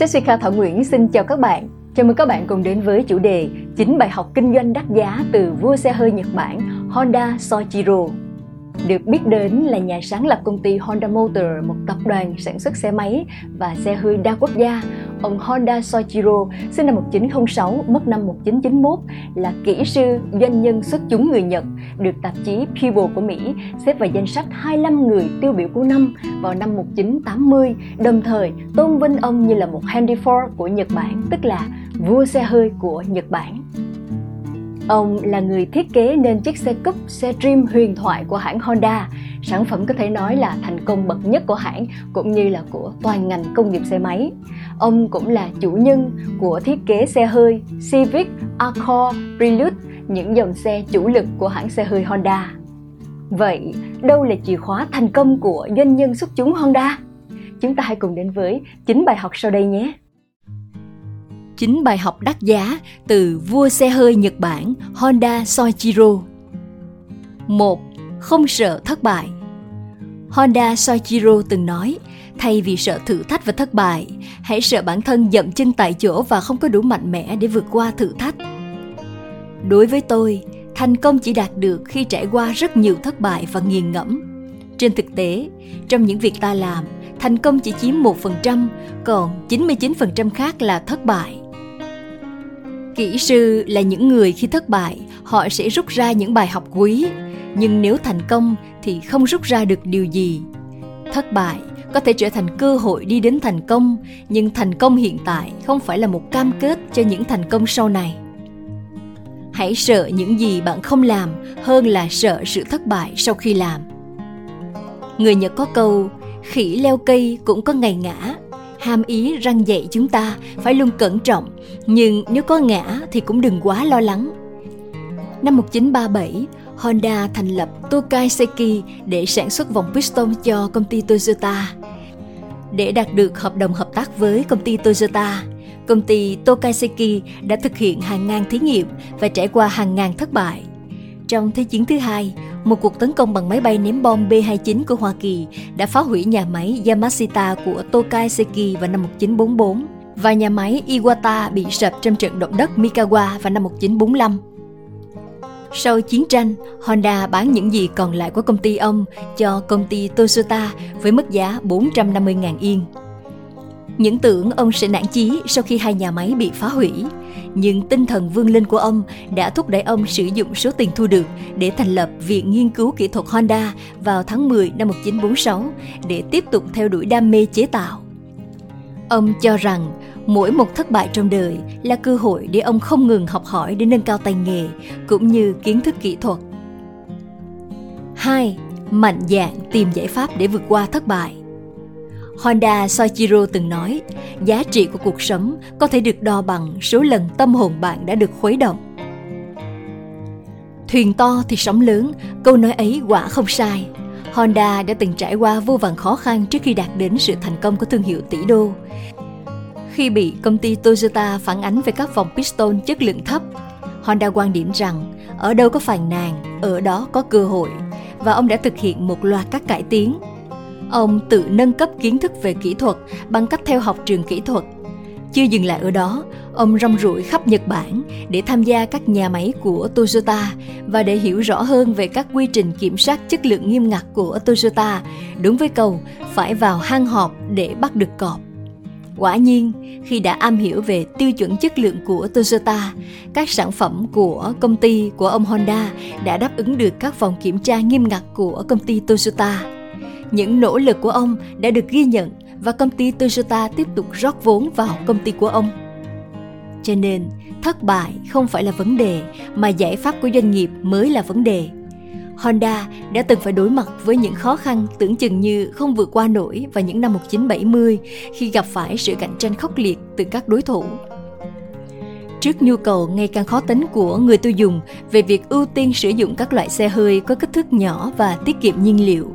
Jessica Thảo Nguyễn xin chào các bạn. Chào mừng các bạn cùng đến với chủ đề 9 bài học kinh doanh đắt giá từ vua xe hơi Nhật Bản Honda Soichiro. Được biết đến là nhà sáng lập công ty Honda Motor, một tập đoàn sản xuất xe máy và xe hơi đa quốc gia. Ông Honda Soichiro sinh năm 1906, mất năm 1991, là kỹ sư doanh nhân xuất chúng người Nhật, được tạp chí People của Mỹ xếp vào danh sách 25 người tiêu biểu của năm vào năm 1980, đồng thời tôn vinh ông như là một Henry Ford của Nhật Bản, tức là vua xe hơi của Nhật Bản. Ông là người thiết kế nên chiếc xe cúp, xe Dream huyền thoại của hãng Honda, sản phẩm có thể nói là thành công bậc nhất của hãng cũng như là của toàn ngành công nghiệp xe máy. Ông cũng là chủ nhân của thiết kế xe hơi Civic, Accord, Prelude, những dòng xe chủ lực của hãng xe hơi Honda. Vậy, đâu là chìa khóa thành công của doanh nhân xuất chúng Honda? Chúng ta hãy cùng đến với chính bài học sau đây nhé. 9 bài học đắt giá từ vua xe hơi Nhật Bản Honda Soichiro. 1. Không sợ thất bại. Honda Soichiro từng nói, thay vì sợ thử thách và thất bại, hãy sợ bản thân dậm chân tại chỗ và không có đủ mạnh mẽ để vượt qua thử thách. Đối với tôi, thành công chỉ đạt được khi trải qua rất nhiều thất bại và nghiền ngẫm. Trên thực tế, trong những việc ta làm, thành công chỉ chiếm 1%, còn 99% khác là thất bại. Kỹ sư là những người khi thất bại, họ sẽ rút ra những bài học quý, nhưng nếu thành công thì không rút ra được điều gì. Thất bại có thể trở thành cơ hội đi đến thành công, nhưng thành công hiện tại không phải là một cam kết cho những thành công sau này. Hãy sợ những gì bạn không làm hơn là sợ sự thất bại sau khi làm. Người Nhật có câu, khỉ leo cây cũng có ngày ngã, ham ý răng dạy chúng ta phải luôn cẩn trọng, nhưng nếu có ngã thì cũng đừng quá lo lắng. Năm 1937, Honda thành lập Tokai Seiki để sản xuất vòng piston cho công ty Toyota. Để đạt được hợp đồng hợp tác với công ty Toyota, công ty Tokai đã thực hiện hàng ngàn thí nghiệm và trải qua hàng ngàn thất bại. Trong Thế chiến thứ hai, một cuộc tấn công bằng máy bay ném bom B-29 của Hoa Kỳ đã phá hủy nhà máy Yamashita của Tokai Seiki vào năm 1944 và nhà máy Iwata bị sập trong trận động đất Mikawa vào năm 1945. Sau chiến tranh, Honda bán những gì còn lại của công ty ông cho công ty Toyota với mức giá 450.000 yên. Những tưởng ông sẽ nản chí sau khi hai nhà máy bị phá hủy, nhưng tinh thần vươn lên của ông đã thúc đẩy ông sử dụng số tiền thu được để thành lập Viện Nghiên cứu Kỹ thuật Honda vào tháng 10 năm 1946 để tiếp tục theo đuổi đam mê chế tạo. Ông cho rằng mỗi một thất bại trong đời là cơ hội để ông không ngừng học hỏi để nâng cao tay nghề cũng như kiến thức kỹ thuật. 2. Mạnh dạn tìm giải pháp để vượt qua thất bại. Honda Soichiro từng nói, giá trị của cuộc sống có thể được đo bằng số lần tâm hồn bạn đã được khuấy động. Thuyền to thì sóng lớn, câu nói ấy quả không sai. Honda đã từng trải qua vô vàn khó khăn trước khi đạt đến sự thành công của thương hiệu tỷ đô. Khi bị công ty Toyota phản ánh về các vòng piston chất lượng thấp, Honda quan điểm rằng ở đâu có phàn nàn, ở đó có cơ hội và ông đã thực hiện một loạt các cải tiến Ông tự nâng cấp kiến thức về kỹ thuật bằng cách theo học trường kỹ thuật. Chưa dừng lại ở đó, ông rong ruổi khắp Nhật Bản để tham gia các nhà máy của Toyota và để hiểu rõ hơn về các quy trình kiểm soát chất lượng nghiêm ngặt của Toyota, đúng với câu phải vào hang họp để bắt được cọp. Quả nhiên, khi đã am hiểu về tiêu chuẩn chất lượng của Toyota, các sản phẩm của công ty của ông Honda đã đáp ứng được các vòng kiểm tra nghiêm ngặt của công ty Toyota. Những nỗ lực của ông đã được ghi nhận và công ty Toyota tiếp tục rót vốn vào công ty của ông. Cho nên, thất bại không phải là vấn đề mà giải pháp của doanh nghiệp mới là vấn đề. Honda đã từng phải đối mặt với những khó khăn tưởng chừng như không vượt qua nổi vào những năm 1970 khi gặp phải sự cạnh tranh khốc liệt từ các đối thủ. Trước nhu cầu ngày càng khó tính của người tiêu dùng về việc ưu tiên sử dụng các loại xe hơi có kích thước nhỏ và tiết kiệm nhiên liệu,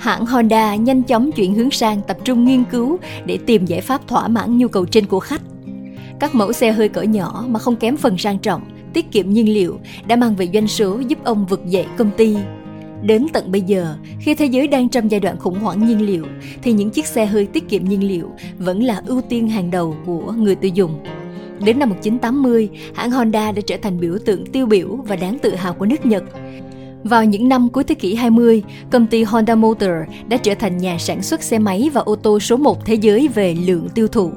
hãng Honda nhanh chóng chuyển hướng sang tập trung nghiên cứu để tìm giải pháp thỏa mãn nhu cầu trên của khách. Các mẫu xe hơi cỡ nhỏ mà không kém phần sang trọng, tiết kiệm nhiên liệu đã mang về doanh số giúp ông vực dậy công ty. Đến tận bây giờ, khi thế giới đang trong giai đoạn khủng hoảng nhiên liệu, thì những chiếc xe hơi tiết kiệm nhiên liệu vẫn là ưu tiên hàng đầu của người tiêu dùng. Đến năm 1980, hãng Honda đã trở thành biểu tượng tiêu biểu và đáng tự hào của nước Nhật. Vào những năm cuối thế kỷ 20, công ty Honda Motor đã trở thành nhà sản xuất xe máy và ô tô số 1 thế giới về lượng tiêu thụ.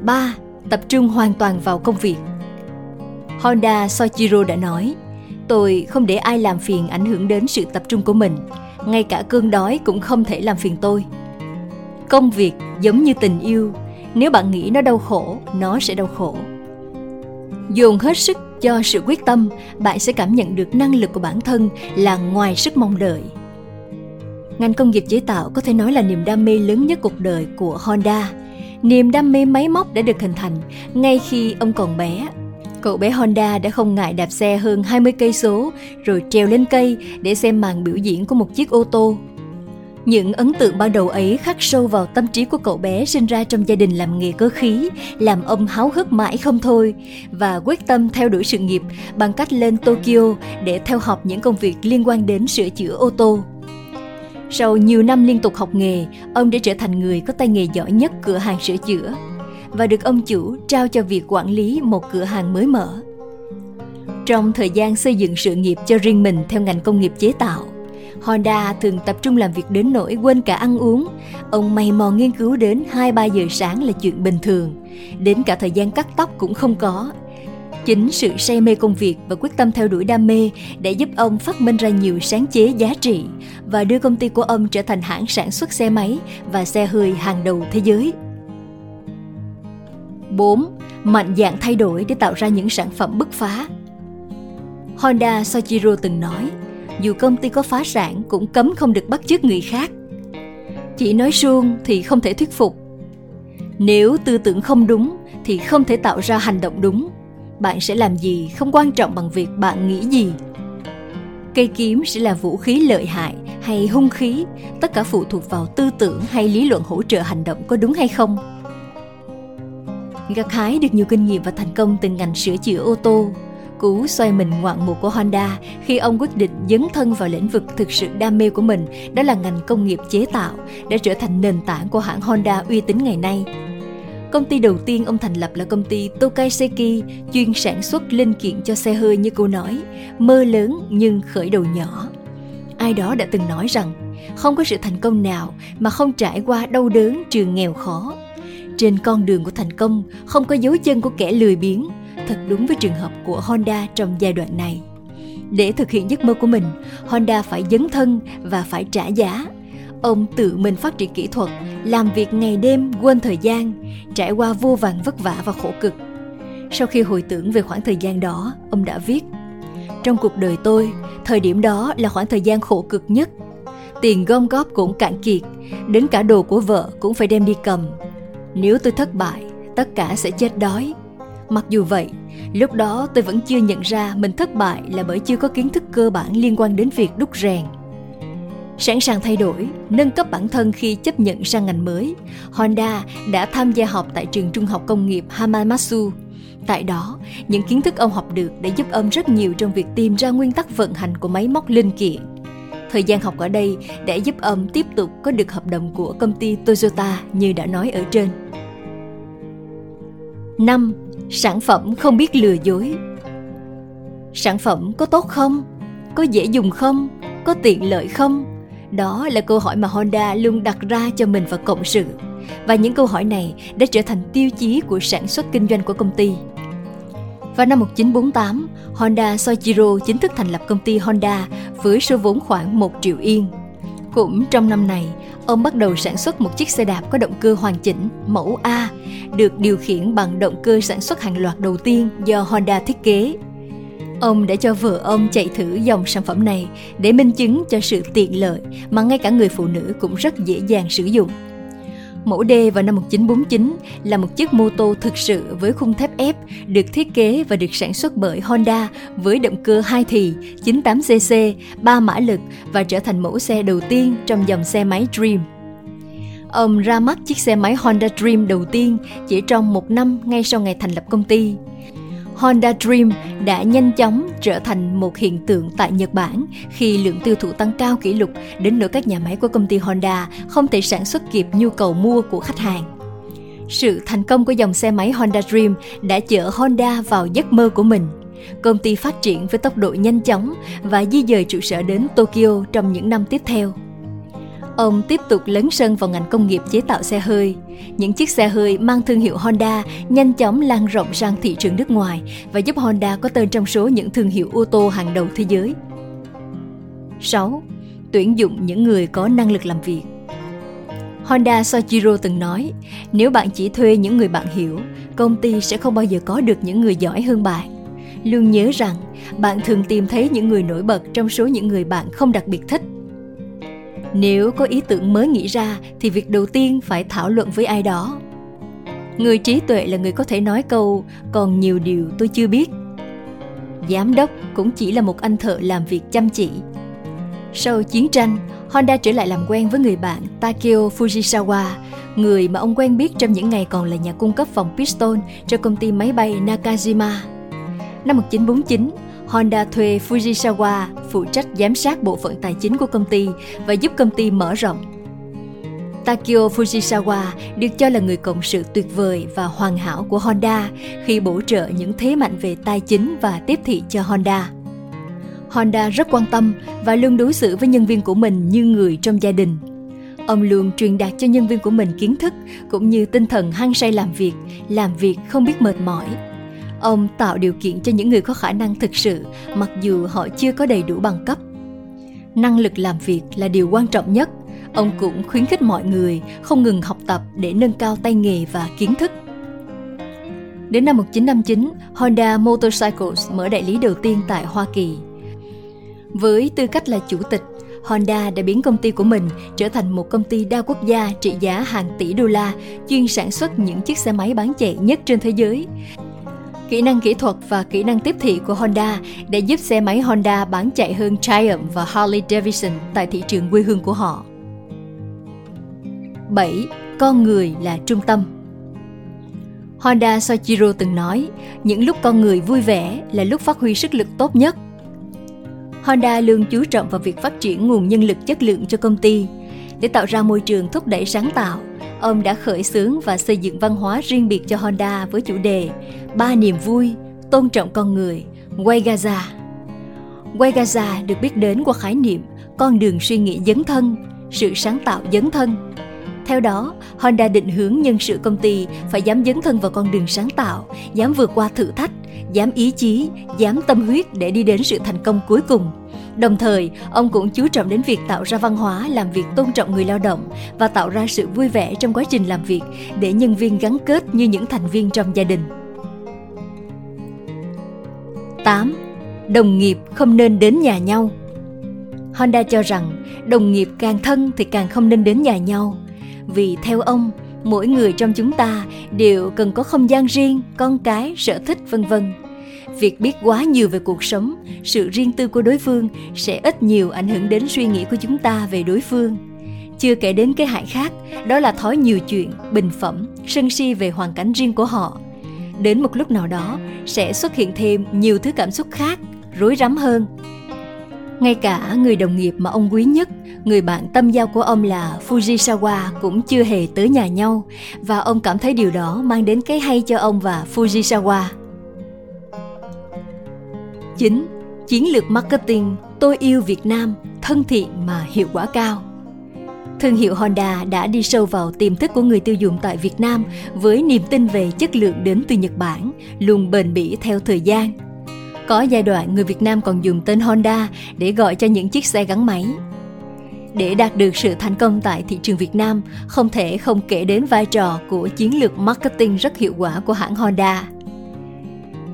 3. Tập trung hoàn toàn vào công việc Honda Soichiro đã nói, Tôi không để ai làm phiền ảnh hưởng đến sự tập trung của mình, ngay cả cơn đói cũng không thể làm phiền tôi. Công việc giống như tình yêu, nếu bạn nghĩ nó đau khổ, nó sẽ đau khổ. Dồn hết sức cho sự quyết tâm, bạn sẽ cảm nhận được năng lực của bản thân là ngoài sức mong đợi. Ngành công nghiệp chế tạo có thể nói là niềm đam mê lớn nhất cuộc đời của Honda. Niềm đam mê máy móc đã được hình thành ngay khi ông còn bé Cậu bé Honda đã không ngại đạp xe hơn 20 cây số rồi trèo lên cây để xem màn biểu diễn của một chiếc ô tô. Những ấn tượng ban đầu ấy khắc sâu vào tâm trí của cậu bé sinh ra trong gia đình làm nghề cơ khí, làm ông háo hức mãi không thôi và quyết tâm theo đuổi sự nghiệp bằng cách lên Tokyo để theo học những công việc liên quan đến sửa chữa ô tô. Sau nhiều năm liên tục học nghề, ông đã trở thành người có tay nghề giỏi nhất cửa hàng sửa chữa và được ông chủ trao cho việc quản lý một cửa hàng mới mở. Trong thời gian xây dựng sự nghiệp cho riêng mình theo ngành công nghiệp chế tạo, Honda thường tập trung làm việc đến nỗi quên cả ăn uống. Ông mày mò nghiên cứu đến 2-3 giờ sáng là chuyện bình thường. Đến cả thời gian cắt tóc cũng không có. Chính sự say mê công việc và quyết tâm theo đuổi đam mê đã giúp ông phát minh ra nhiều sáng chế giá trị và đưa công ty của ông trở thành hãng sản xuất xe máy và xe hơi hàng đầu thế giới. 4. Mạnh dạn thay đổi để tạo ra những sản phẩm bứt phá. Honda Soichiro từng nói, dù công ty có phá sản cũng cấm không được bắt chước người khác. Chỉ nói suông thì không thể thuyết phục. Nếu tư tưởng không đúng thì không thể tạo ra hành động đúng. Bạn sẽ làm gì không quan trọng bằng việc bạn nghĩ gì. Cây kiếm sẽ là vũ khí lợi hại hay hung khí, tất cả phụ thuộc vào tư tưởng hay lý luận hỗ trợ hành động có đúng hay không gặt hái được nhiều kinh nghiệm và thành công từ ngành sửa chữa ô tô. Cú xoay mình ngoạn mục của Honda khi ông quyết định dấn thân vào lĩnh vực thực sự đam mê của mình, đó là ngành công nghiệp chế tạo, đã trở thành nền tảng của hãng Honda uy tín ngày nay. Công ty đầu tiên ông thành lập là công ty Tokai chuyên sản xuất linh kiện cho xe hơi như cô nói, mơ lớn nhưng khởi đầu nhỏ. Ai đó đã từng nói rằng, không có sự thành công nào mà không trải qua đau đớn trường nghèo khó trên con đường của thành công không có dấu chân của kẻ lười biếng, thật đúng với trường hợp của Honda trong giai đoạn này. Để thực hiện giấc mơ của mình, Honda phải dấn thân và phải trả giá. Ông tự mình phát triển kỹ thuật, làm việc ngày đêm quên thời gian, trải qua vô vàn vất vả và khổ cực. Sau khi hồi tưởng về khoảng thời gian đó, ông đã viết Trong cuộc đời tôi, thời điểm đó là khoảng thời gian khổ cực nhất. Tiền gom góp cũng cạn kiệt, đến cả đồ của vợ cũng phải đem đi cầm, nếu tôi thất bại, tất cả sẽ chết đói. Mặc dù vậy, lúc đó tôi vẫn chưa nhận ra mình thất bại là bởi chưa có kiến thức cơ bản liên quan đến việc đúc rèn. Sẵn sàng thay đổi, nâng cấp bản thân khi chấp nhận sang ngành mới, Honda đã tham gia học tại trường trung học công nghiệp Hamamatsu. Tại đó, những kiến thức ông học được đã giúp ông rất nhiều trong việc tìm ra nguyên tắc vận hành của máy móc linh kiện. Thời gian học ở đây đã giúp ông tiếp tục có được hợp đồng của công ty Toyota như đã nói ở trên. 5. Sản phẩm không biết lừa dối Sản phẩm có tốt không? Có dễ dùng không? Có tiện lợi không? Đó là câu hỏi mà Honda luôn đặt ra cho mình và cộng sự. Và những câu hỏi này đã trở thành tiêu chí của sản xuất kinh doanh của công ty. Vào năm 1948, Honda Soichiro chính thức thành lập công ty Honda với số vốn khoảng 1 triệu yên. Cũng trong năm này, ông bắt đầu sản xuất một chiếc xe đạp có động cơ hoàn chỉnh, mẫu A, được điều khiển bằng động cơ sản xuất hàng loạt đầu tiên do Honda thiết kế. Ông đã cho vợ ông chạy thử dòng sản phẩm này để minh chứng cho sự tiện lợi mà ngay cả người phụ nữ cũng rất dễ dàng sử dụng. Mẫu D vào năm 1949 là một chiếc mô tô thực sự với khung thép ép được thiết kế và được sản xuất bởi Honda với động cơ 2 thì 98cc, 3 mã lực và trở thành mẫu xe đầu tiên trong dòng xe máy Dream. Ông ra mắt chiếc xe máy Honda Dream đầu tiên chỉ trong một năm ngay sau ngày thành lập công ty. Honda Dream đã nhanh chóng trở thành một hiện tượng tại Nhật Bản khi lượng tiêu thụ tăng cao kỷ lục, đến nỗi các nhà máy của công ty Honda không thể sản xuất kịp nhu cầu mua của khách hàng. Sự thành công của dòng xe máy Honda Dream đã chở Honda vào giấc mơ của mình. Công ty phát triển với tốc độ nhanh chóng và di dời trụ sở đến Tokyo trong những năm tiếp theo. Ông tiếp tục lấn sân vào ngành công nghiệp chế tạo xe hơi. Những chiếc xe hơi mang thương hiệu Honda nhanh chóng lan rộng sang thị trường nước ngoài và giúp Honda có tên trong số những thương hiệu ô tô hàng đầu thế giới. 6. Tuyển dụng những người có năng lực làm việc Honda Soichiro từng nói, nếu bạn chỉ thuê những người bạn hiểu, công ty sẽ không bao giờ có được những người giỏi hơn bạn. Luôn nhớ rằng, bạn thường tìm thấy những người nổi bật trong số những người bạn không đặc biệt thích nếu có ý tưởng mới nghĩ ra, thì việc đầu tiên phải thảo luận với ai đó. Người trí tuệ là người có thể nói câu, còn nhiều điều tôi chưa biết. Giám đốc cũng chỉ là một anh thợ làm việc chăm chỉ. Sau chiến tranh, honda trở lại làm quen với người bạn takeo fujisawa, người mà ông quen biết trong những ngày còn là nhà cung cấp vòng piston cho công ty máy bay nakajima. Năm 1949 Honda thuê Fujisawa phụ trách giám sát bộ phận tài chính của công ty và giúp công ty mở rộng. Takio Fujisawa được cho là người cộng sự tuyệt vời và hoàn hảo của Honda khi bổ trợ những thế mạnh về tài chính và tiếp thị cho Honda. Honda rất quan tâm và luôn đối xử với nhân viên của mình như người trong gia đình. Ông luôn truyền đạt cho nhân viên của mình kiến thức cũng như tinh thần hăng say làm việc, làm việc không biết mệt mỏi Ông tạo điều kiện cho những người có khả năng thực sự mặc dù họ chưa có đầy đủ bằng cấp. Năng lực làm việc là điều quan trọng nhất. Ông cũng khuyến khích mọi người không ngừng học tập để nâng cao tay nghề và kiến thức. Đến năm 1959, Honda Motorcycles mở đại lý đầu tiên tại Hoa Kỳ. Với tư cách là chủ tịch, Honda đã biến công ty của mình trở thành một công ty đa quốc gia trị giá hàng tỷ đô la, chuyên sản xuất những chiếc xe máy bán chạy nhất trên thế giới. Kỹ năng kỹ thuật và kỹ năng tiếp thị của Honda để giúp xe máy Honda bán chạy hơn Triumph và Harley Davidson tại thị trường quê hương của họ. 7. Con người là trung tâm Honda Soichiro từng nói, những lúc con người vui vẻ là lúc phát huy sức lực tốt nhất. Honda luôn chú trọng vào việc phát triển nguồn nhân lực chất lượng cho công ty để tạo ra môi trường thúc đẩy sáng tạo ông đã khởi xướng và xây dựng văn hóa riêng biệt cho Honda với chủ đề Ba niềm vui, tôn trọng con người, Waigaza. Waigaza được biết đến qua khái niệm con đường suy nghĩ dấn thân, sự sáng tạo dấn thân. Theo đó, Honda định hướng nhân sự công ty phải dám dấn thân vào con đường sáng tạo, dám vượt qua thử thách, dám ý chí, dám tâm huyết để đi đến sự thành công cuối cùng – Đồng thời, ông cũng chú trọng đến việc tạo ra văn hóa làm việc tôn trọng người lao động và tạo ra sự vui vẻ trong quá trình làm việc để nhân viên gắn kết như những thành viên trong gia đình. 8. Đồng nghiệp không nên đến nhà nhau Honda cho rằng đồng nghiệp càng thân thì càng không nên đến nhà nhau vì theo ông mỗi người trong chúng ta đều cần có không gian riêng con cái sở thích vân vân việc biết quá nhiều về cuộc sống, sự riêng tư của đối phương sẽ ít nhiều ảnh hưởng đến suy nghĩ của chúng ta về đối phương. Chưa kể đến cái hại khác, đó là thói nhiều chuyện, bình phẩm, sân si về hoàn cảnh riêng của họ. Đến một lúc nào đó, sẽ xuất hiện thêm nhiều thứ cảm xúc khác, rối rắm hơn. Ngay cả người đồng nghiệp mà ông quý nhất, người bạn tâm giao của ông là Fujisawa cũng chưa hề tới nhà nhau, và ông cảm thấy điều đó mang đến cái hay cho ông và Fujisawa. 9. Chiến lược marketing Tôi yêu Việt Nam, thân thiện mà hiệu quả cao. Thương hiệu Honda đã đi sâu vào tiềm thức của người tiêu dùng tại Việt Nam với niềm tin về chất lượng đến từ Nhật Bản, luôn bền bỉ theo thời gian. Có giai đoạn người Việt Nam còn dùng tên Honda để gọi cho những chiếc xe gắn máy. Để đạt được sự thành công tại thị trường Việt Nam, không thể không kể đến vai trò của chiến lược marketing rất hiệu quả của hãng Honda.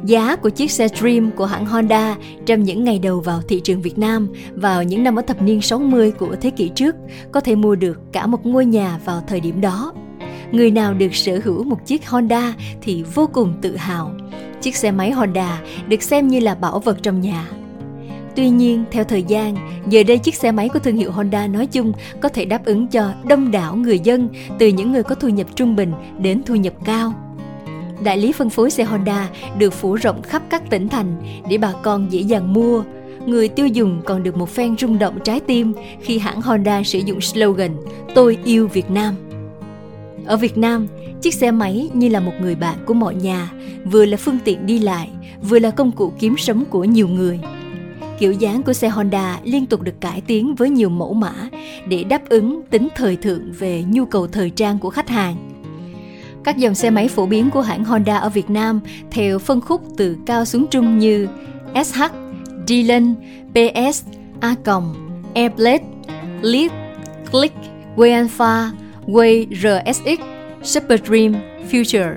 Giá của chiếc xe Dream của hãng Honda trong những ngày đầu vào thị trường Việt Nam vào những năm ở thập niên 60 của thế kỷ trước có thể mua được cả một ngôi nhà vào thời điểm đó. Người nào được sở hữu một chiếc Honda thì vô cùng tự hào. Chiếc xe máy Honda được xem như là bảo vật trong nhà. Tuy nhiên, theo thời gian, giờ đây chiếc xe máy của thương hiệu Honda nói chung có thể đáp ứng cho đông đảo người dân từ những người có thu nhập trung bình đến thu nhập cao đại lý phân phối xe Honda được phủ rộng khắp các tỉnh thành để bà con dễ dàng mua. Người tiêu dùng còn được một phen rung động trái tim khi hãng Honda sử dụng slogan Tôi yêu Việt Nam. Ở Việt Nam, chiếc xe máy như là một người bạn của mọi nhà, vừa là phương tiện đi lại, vừa là công cụ kiếm sống của nhiều người. Kiểu dáng của xe Honda liên tục được cải tiến với nhiều mẫu mã để đáp ứng tính thời thượng về nhu cầu thời trang của khách hàng. Các dòng xe máy phổ biến của hãng Honda ở Việt Nam theo phân khúc từ cao xuống trung như SH, Dylan, PS, A, Airblade, Lead, Click, Way Alpha, Way RSX, Super Dream, Future.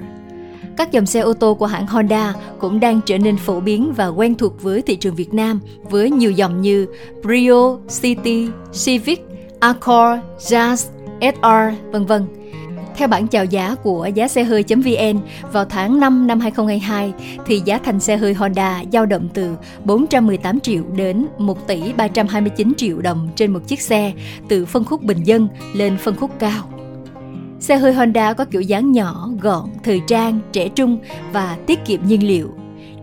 Các dòng xe ô tô của hãng Honda cũng đang trở nên phổ biến và quen thuộc với thị trường Việt Nam với nhiều dòng như Brio, City, Civic, Accord, Jazz, SR, vân vân. Theo bản chào giá của giá xe hơi.vn vào tháng 5 năm 2022 thì giá thành xe hơi Honda dao động từ 418 triệu đến 1 tỷ 329 triệu đồng trên một chiếc xe từ phân khúc bình dân lên phân khúc cao. Xe hơi Honda có kiểu dáng nhỏ, gọn, thời trang, trẻ trung và tiết kiệm nhiên liệu.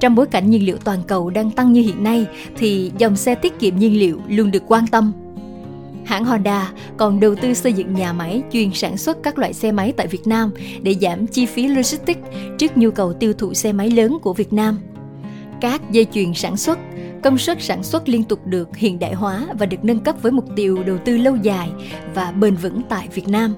Trong bối cảnh nhiên liệu toàn cầu đang tăng như hiện nay thì dòng xe tiết kiệm nhiên liệu luôn được quan tâm. Hãng Honda còn đầu tư xây dựng nhà máy chuyên sản xuất các loại xe máy tại Việt Nam để giảm chi phí logistics trước nhu cầu tiêu thụ xe máy lớn của Việt Nam. Các dây chuyền sản xuất, công suất sản xuất liên tục được hiện đại hóa và được nâng cấp với mục tiêu đầu tư lâu dài và bền vững tại Việt Nam.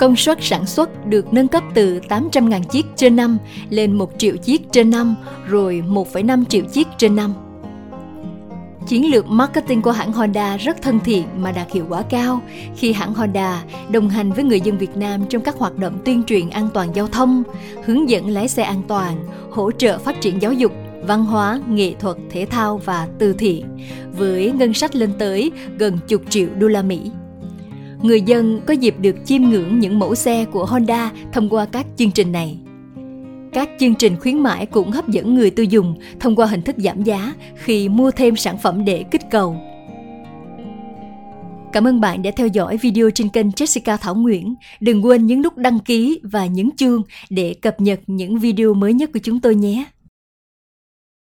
Công suất sản xuất được nâng cấp từ 800.000 chiếc trên năm lên 1 triệu chiếc trên năm, rồi 1,5 triệu chiếc trên năm. Chiến lược marketing của hãng Honda rất thân thiện mà đạt hiệu quả cao khi hãng Honda đồng hành với người dân Việt Nam trong các hoạt động tuyên truyền an toàn giao thông, hướng dẫn lái xe an toàn, hỗ trợ phát triển giáo dục, văn hóa, nghệ thuật, thể thao và từ thiện, với ngân sách lên tới gần chục triệu đô la Mỹ người dân có dịp được chiêm ngưỡng những mẫu xe của Honda thông qua các chương trình này. Các chương trình khuyến mãi cũng hấp dẫn người tiêu dùng thông qua hình thức giảm giá khi mua thêm sản phẩm để kích cầu. Cảm ơn bạn đã theo dõi video trên kênh Jessica Thảo Nguyễn. Đừng quên nhấn nút đăng ký và nhấn chuông để cập nhật những video mới nhất của chúng tôi nhé.